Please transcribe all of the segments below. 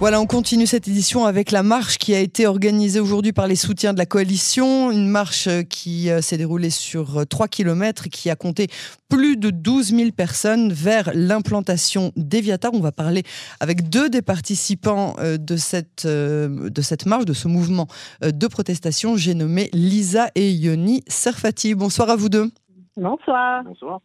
Voilà, on continue cette édition avec la marche qui a été organisée aujourd'hui par les soutiens de la coalition. Une marche euh, qui euh, s'est déroulée sur 3 euh, km et qui a compté plus de 12 000 personnes vers l'implantation d'Eviatar. On va parler avec deux des participants de cette, de cette marche, de ce mouvement de protestation. J'ai nommé Lisa et Yoni Serfati. Bonsoir à vous deux. Bonsoir. Bonsoir.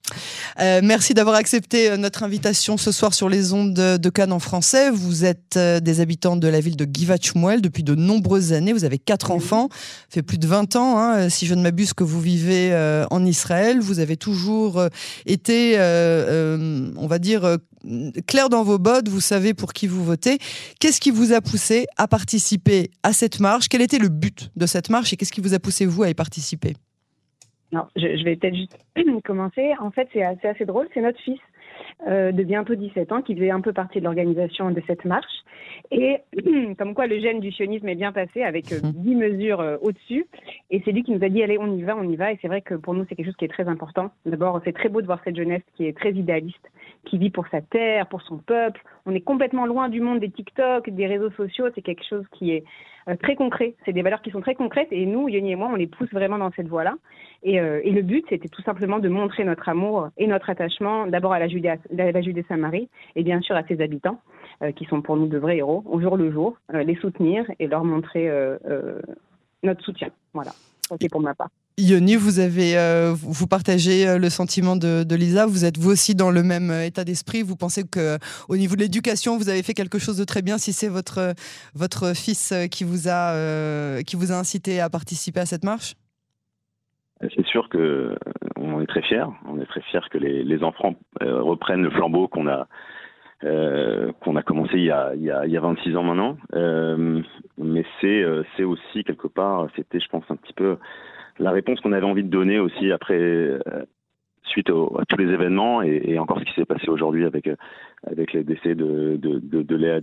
Euh, merci d'avoir accepté euh, notre invitation ce soir sur les ondes de, Cannes en français. Vous êtes euh, des habitants de la ville de Givachmuel depuis de nombreuses années. Vous avez quatre enfants, ça fait plus de 20 ans, hein, si je ne m'abuse, que vous vivez en Israël. Vous avez toujours été, on va dire, clair dans vos bottes. Vous savez pour qui vous votez. Qu'est-ce qui vous a poussé à participer à cette marche? Quel était le but de cette marche et qu'est-ce qui vous a poussé, vous, à y participer? Non, je, vais peut-être juste commencer. En fait, c'est assez, assez drôle. C'est notre fils euh, de bientôt 17 ans qui faisait un peu partie de l'organisation de cette marche. Et comme quoi le gène du sionisme est bien passé avec euh, 10 mesures euh, au-dessus. Et c'est lui qui nous a dit allez, on y va, on y va. Et c'est vrai que pour nous, c'est quelque chose qui est très important. D'abord, c'est très beau de voir cette jeunesse qui est très idéaliste, qui vit pour sa terre, pour son peuple. On est complètement loin du monde des TikTok, des réseaux sociaux. C'est quelque chose qui est très concret. C'est des valeurs qui sont très concrètes et nous, Yoni et moi, on les pousse vraiment dans cette voie-là. Et, euh, et, le but, c'était tout simplement de montrer notre amour et notre attachement d'abord à la Judée, la Judée-Samarie et bien sûr à ses habitants, euh, qui sont pour nous de vrais héros, au jour le jour, les soutenir et leur montrer notre soutien. Voilà, c'est pour ma part. Yoni, vous avez, euh, vous partagez euh, le sentiment de, Lisa. Vous êtes vous aussi dans le même euh, état d'esprit. Vous pensez que au niveau de l'éducation, vous avez fait quelque chose de très bien. Si c'est votre votre fils qui vous a qui vous a incité à participer à cette marche? C'est sûr que on est très fiers. On est très fiers que les, enfants reprennent le flambeau qu'on a qu'on a commencé il y a, il y a, il y a 26 ans maintenant. mais c'est c'est aussi quelque part, c'était je pense un petit peu la réponse qu'on avait envie de donner aussi après euh, suite à tous les événements et, encore ce qui s'est passé aujourd'hui avec euh, avec les décès de de, de, de Léa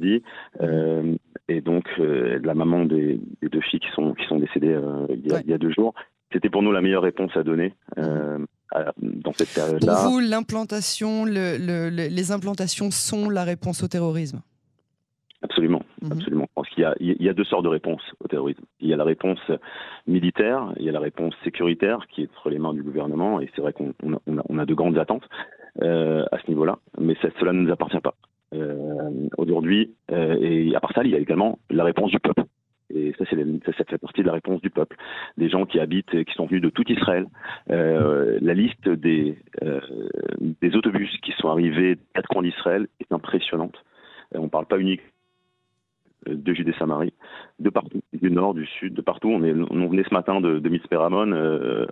euh, et donc la maman des, deux filles qui sont qui sont décédées il, y a, deux jours. C'était pour nous la meilleure réponse à donner. dans cette période-là. Pour vous, l'implantation, le, les implantations sont la réponse au terrorisme? Absolument, mhm. absolument. Il y a deux sortes de réponses au terrorisme. Il y a la réponse militaire, il y a la réponse sécuritaire qui est entre les mains du gouvernement, et c'est vrai qu'on on a, de grandes attentes euh, à ce niveau-là, mais cela ne nous appartient pas. Euh, Aujourd'hui, euh, et à part ça, il y a également la réponse du peuple. Et ça, c'est ça fait partie de la réponse du peuple. Des gens qui habitent, qui sont venus de tout Israël. La liste des, autobus qui sont arrivés quatre coins d'Israël est impressionnante. On ne parle pas uniquement de Judée-Samarie, de partout, du nord, du sud, de partout. On, est, on venait ce matin de, de Mitzperamon. Euh,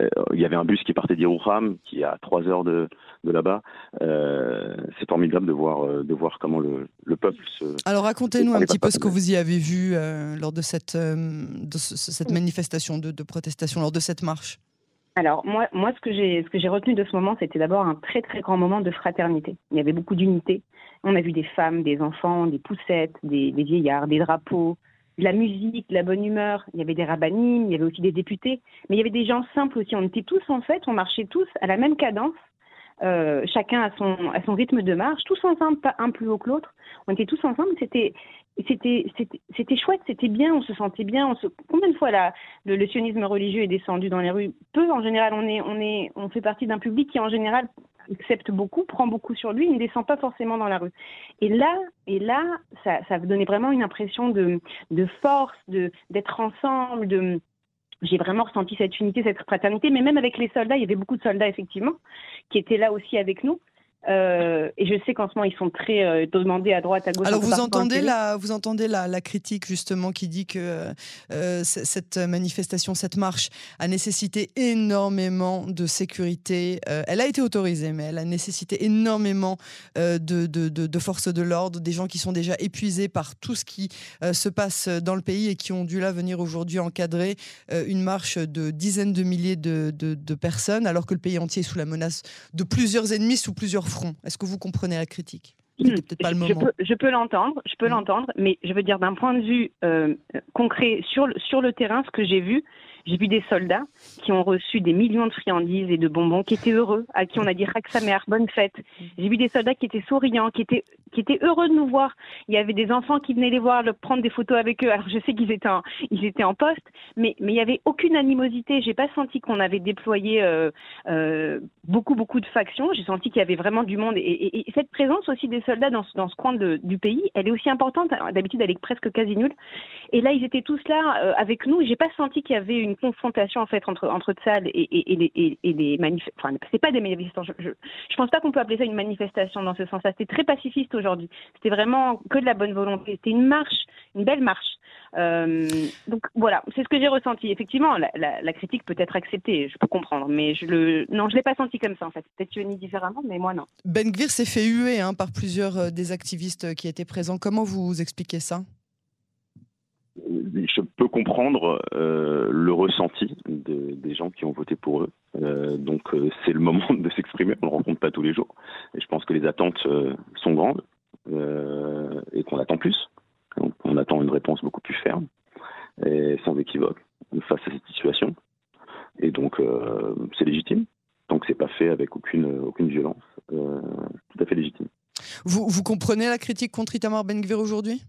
euh, il y avait un bus qui partait d'Irouham, qui est à 3 heures de, de là-bas. Euh, c'est formidable de voir, de voir comment le, le peuple se. Alors racontez-nous un petit peu ce que vous y avez vu lors de cette, de cette manifestation de, de protestation, lors de cette marche. Alors moi, moi ce que j'ai ce que j'ai retenu de ce moment, c'était d'abord un très très grand moment de fraternité. Il y avait beaucoup d'unité. On a vu des femmes, des enfants, des poussettes, des, vieillards, des drapeaux, de la musique, de la bonne humeur. Il y avait des rabbinimes, il y avait aussi des députés, mais il y avait des gens simples aussi. On était tous en fait, on marchait tous à la même cadence, euh, chacun à son rythme de marche, tous ensemble, pas un plus haut que l'autre. On était tous ensemble. C'était c'était chouette, c'était bien, on se sentait bien. On. Combien de fois là, le, sionisme religieux est descendu dans les rues? Peu en général. On est on est on fait partie d'un public qui en général accepte beaucoup, prend beaucoup sur lui, il ne descend pas forcément dans la rue. Et là, et là, ça, ça donnait vraiment une impression de, de force, de d'être ensemble, de j'ai vraiment ressenti cette unité, cette fraternité, mais même avec les soldats, il y avait beaucoup de soldats effectivement qui étaient là aussi avec nous. Euh, et je sais qu'en ce moment, ils sont très euh, demandés à droite, à gauche. Alors, vous entendez, la, vous entendez la, la, critique, justement, qui dit que euh, cette manifestation, cette marche, a nécessité énormément de sécurité. elle a été autorisée, mais elle a nécessité énormément de, de, de, forces de l'ordre, des gens qui sont déjà épuisés par tout ce qui se passe dans le pays et qui ont dû là venir aujourd'hui encadrer une marche de dizaines de milliers de, de personnes, alors que le pays entier est sous la menace de plusieurs ennemis, sous plusieurs est-ce que vous comprenez la critique? Hmm. je, peux, l'entendre, je peux hmm. l'entendre, mais je veux dire d'un point de vue euh, concret sur, sur le terrain, ce que j'ai vu, j'ai vu des soldats qui ont reçu des millions de friandises et de bonbons, qui étaient heureux, à qui on a dit Raksamer, bonne fête. J'ai vu des soldats qui étaient souriants, qui étaient qui étaient heureux de nous voir. Il y avait des enfants qui venaient les voir, prendre des photos avec eux. Alors je sais qu'ils étaient en, étaient en poste, mais mais il y avait aucune animosité. J'ai pas senti qu'on avait déployé euh, euh, beaucoup beaucoup de factions. J'ai senti qu'il y avait vraiment du monde et, cette présence aussi des soldats dans, dans ce coin de, du pays, elle est aussi importante. D'habitude, elle est presque quasi nulle. Et là, ils étaient tous là euh, avec nous. J'ai pas senti qu'il y avait une confrontation en fait entre entre Tsad et, et, et et, les manifestants. C'est pas des manifestants. Je, je, pense pas qu'on peut appeler ça une manifestation dans ce sens-là. C'était très pacifiste aujourd'hui. C'était vraiment que de la bonne volonté. C'était une marche, une belle marche. Euh, donc voilà, c'est ce que j'ai ressenti. Effectivement, la, critique peut être acceptée, je peux comprendre, mais je le, non, je l'ai pas senti comme ça en fait. Peut-être ni différemment, mais moi non. Ben Gvir s'est fait huer hein, par plusieurs euh, des activistes qui étaient présents. Comment vous expliquez ça? Je peux comprendre euh, le ressenti de, des gens qui ont voté pour eux. Euh, donc euh, c'est le moment de s'exprimer. On ne le rencontre pas tous les jours. Et je pense que les attentes euh, sont grandes euh, et qu'on attend plus. On attend une réponse beaucoup plus ferme et sans équivoque face à cette situation. Et donc c'est légitime. Donc c'est pas fait avec aucune aucune violence. tout à fait légitime. Vous, vous comprenez la critique contre Itamar Ben-Gvir aujourd'hui?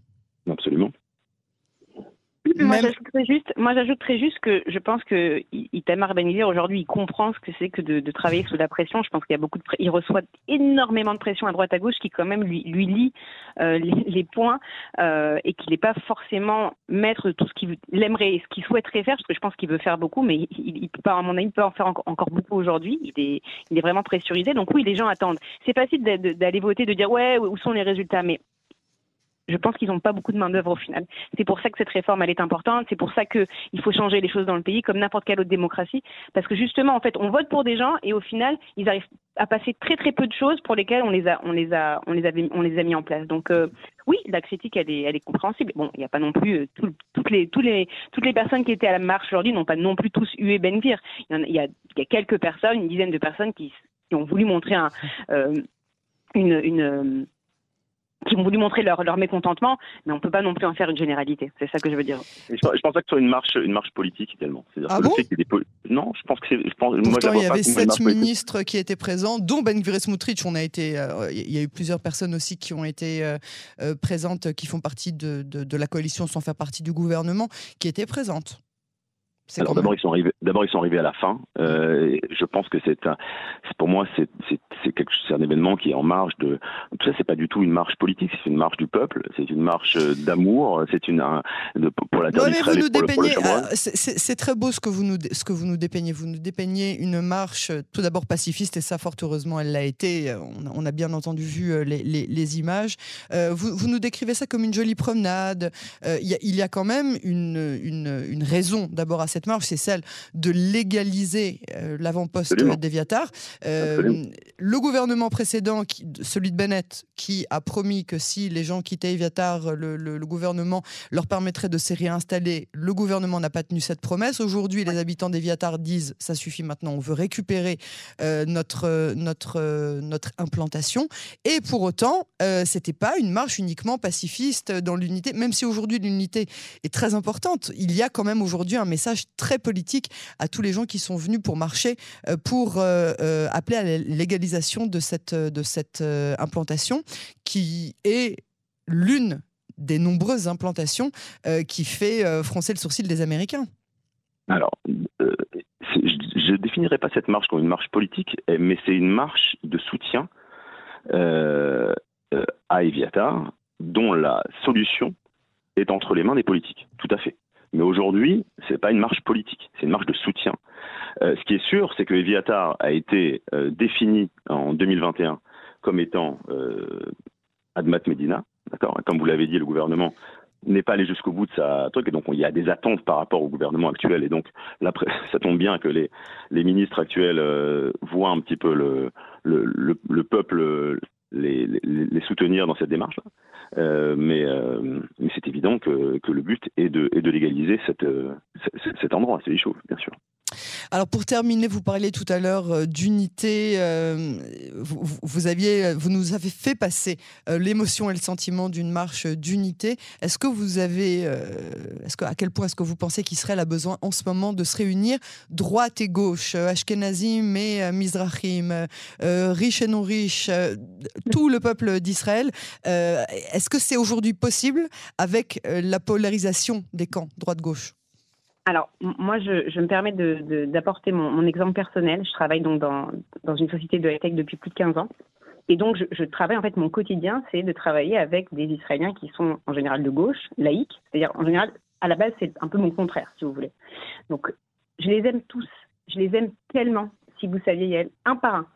Moi, j'ajouterais juste, moi, juste que je pense que Itamar aujourd'hui, il comprend ce que c'est que de, de, travailler sous la pression. Je pense qu'il y a beaucoup de, il reçoit énormément de pression à droite à gauche qui quand même lui, lui lie euh, les, les, points euh, et qu'il n'est pas forcément maître de tout ce qu'il aimerait et ce qu'il souhaiterait faire, parce que je pense qu'il veut faire beaucoup, mais il, il, peut pas, à mon avis, il peut en faire encore, encore beaucoup aujourd'hui. Il est, il est vraiment pressurisé. Donc oui, les gens attendent. C'est facile d'aller voter, de dire ouais, où sont les résultats, mais je pense qu'ils n'ont pas beaucoup de main-d'œuvre au final. C'est pour ça que cette réforme, elle est importante. C'est pour ça qu'il faut changer les choses dans le pays, comme n'importe quelle autre démocratie. Parce que justement, en fait, on vote pour des gens et au final, ils arrivent à passer très très peu de choses pour lesquelles on les a, on les a, on les avait, on les a mis en place. Donc euh, oui, la critique, elle est, elle est compréhensible. Bon, il n'y a pas non plus euh, tout, toutes les, tous les, toutes les personnes qui étaient à la marche aujourd'hui n'ont pas non plus tous hué Benvir. Il y, y a, y a quelques personnes, une dizaine de personnes qui, ont voulu montrer euh, une qui ont voulu montrer leur, leur mécontentement, mais on ne peut pas non plus en faire une généralité. C'est ça que je veux dire. Je, je pense pas que ce soit une marche, une marche politique également. Ah bon des Non, je pense que c'est. Pourtant, il y avait sept ministres qui étaient présents, dont Ben Smutrich. On a été, euh, il y a eu plusieurs personnes aussi qui ont été euh, euh, présentes, qui font partie de, de, de, la coalition sans faire partie du gouvernement, qui étaient présentes. Alors d'abord ils sont arrivés, d'abord ils sont arrivés à la fin. Euh, je pense que c'est un, pour moi c'est un événement qui est en marge de tout ça. C'est pas du tout une marche politique, c'est une marche du peuple, c'est une marche d'amour, c'est une un, de, pour la terre vous nous dépeignez, ah, c'est très beau ce que vous nous ce que vous nous dépeignez. Vous nous dépeignez une marche tout d'abord pacifiste et ça fort heureusement elle l'a été. On a, on a, bien entendu vu euh, les, les, les images. Euh, vous, vous nous décrivez ça comme une jolie promenade. Euh, il, y a, il y a quand même une une, une raison d'abord à cette marche, c'est celle de légaliser euh, l'avant-poste d'Eviatar. Euh, le gouvernement précédent, celui de Bennett, qui a promis que si les gens quittaient Eviatar, le, le, le gouvernement leur permettrait de se réinstaller. Le gouvernement n'a pas tenu cette promesse. Aujourd'hui, les habitants d'Eviatar disent ça suffit maintenant, on veut récupérer euh, notre, notre, notre implantation. Et pour autant, euh, c'était pas une marche uniquement pacifiste dans l'unité, même si aujourd'hui l'unité est très importante. Il y a quand même aujourd'hui un message très politique à tous les gens qui sont venus pour marcher, euh, pour euh, euh, appeler à la légalisation de cette, implantation qui est l'une des nombreuses implantations qui fait froncer le sourcil des Américains. Alors, je ne définirais pas cette marche comme une marche politique, mais c'est une marche de soutien à Eviatar, dont la solution est entre les mains des politiques. Tout à fait. Mais aujourd'hui, ce n'est pas une marche politique, c'est une marche de soutien. Euh, ce qui est sûr, c'est que Eviatar a été euh, défini en 2021 comme étant euh, Admat Medina. Comme vous l'avez dit, le gouvernement n'est pas allé jusqu'au bout de sa truc, et donc il y a des attentes par rapport au gouvernement actuel, et donc là, ça tombe bien que les, ministres actuels voient un petit peu le, le, le, le peuple les, soutenir dans cette démarche-là. Euh, mais, euh, mais c'est évident que, le but est de, légaliser cette, cet endroit, c'est les choses, bien sûr. Alors pour terminer, vous parliez tout à l'heure euh, d'unité. Euh, vous, aviez, vous nous avez fait passer euh, l'émotion et le sentiment d'une marche d'unité. Est-ce que vous avez, est-ce à quel point est-ce que vous pensez qu'il serait la besoin en ce moment de se réunir droite et gauche, Ashkenazim et Mizrahim, riches et non riches, tout le peuple d'Israël Est-ce que c'est aujourd'hui possible avec la polarisation des camps droite-gauche? Alors, moi, je, me permets d'apporter mon, exemple personnel. Je travaille donc dans, une société de high-tech depuis plus de 15 ans. Et donc, je, travaille, en fait, mon quotidien, c'est de travailler avec des Israéliens qui sont en général de gauche, laïcs. C'est-à-dire, en général, à la base, c'est un peu mon contraire, si vous voulez. Donc, je les aime tous. Je les aime tellement, si vous saviez, Yael, un par un.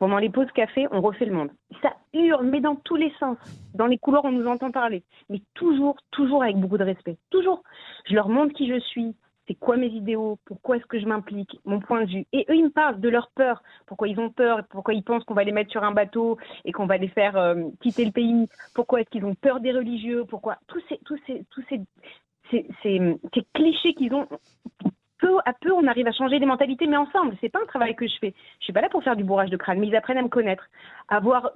Pendant les pauses café, on refait le monde. Ça hurle, mais dans tous les sens. Dans les couloirs, on nous entend parler. Mais toujours, toujours avec beaucoup de respect. Toujours. Je leur montre qui je suis c'est quoi mes idéaux, pourquoi est-ce que je m'implique, mon point de vue. Et eux, ils me parlent de leur peur, pourquoi ils ont peur, pourquoi ils pensent qu'on va les mettre sur un bateau et qu'on va les faire euh, quitter le pays, pourquoi est-ce qu'ils ont peur des religieux, pourquoi tous ces, tous ces, tous ces, ces, clichés qu'ils ont. Peu à peu, on arrive à changer les mentalités, mais ensemble. C'est pas un travail que je fais. Je suis pas là pour faire du bourrage de crâne, mais ils apprennent à me connaître, à avoir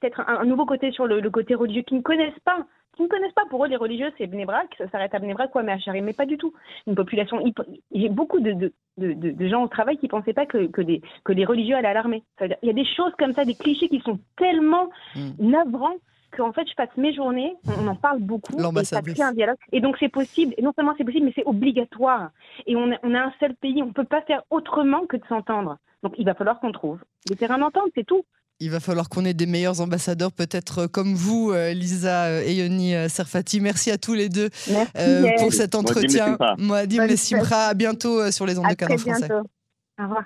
peut-être un, nouveau côté sur le, côté religieux qu'ils ne connaissent pas ne connaissent pas. Pour eux, les religieux, c'est Bnebrak, ça s'arrête à Bnebrak quoi, mais à mais pas du tout. Une population. J'ai beaucoup de, de, de, de, gens au travail qui ne pensaient pas que, que, des, que les religieux allaient à l'armée. Il y a des choses comme ça, des clichés qui sont tellement mm. navrants qu'en fait, je passe mes journées, on en parle beaucoup, et ça crée un dialogue. Et donc, c'est possible, et non seulement c'est possible, mais c'est obligatoire. Et on a, on a un seul pays, on ne peut pas faire autrement que de s'entendre. Donc, il va falloir qu'on trouve des terrains d'entente, c'est tout. Il va falloir qu'on ait des meilleurs ambassadeurs, peut-être euh, comme vous, euh, Lisa euh, et Yoni Serfati. Merci à tous les deux pour cet entretien. Moi, Dim À bientôt sur les ondes de Canard français. Au revoir.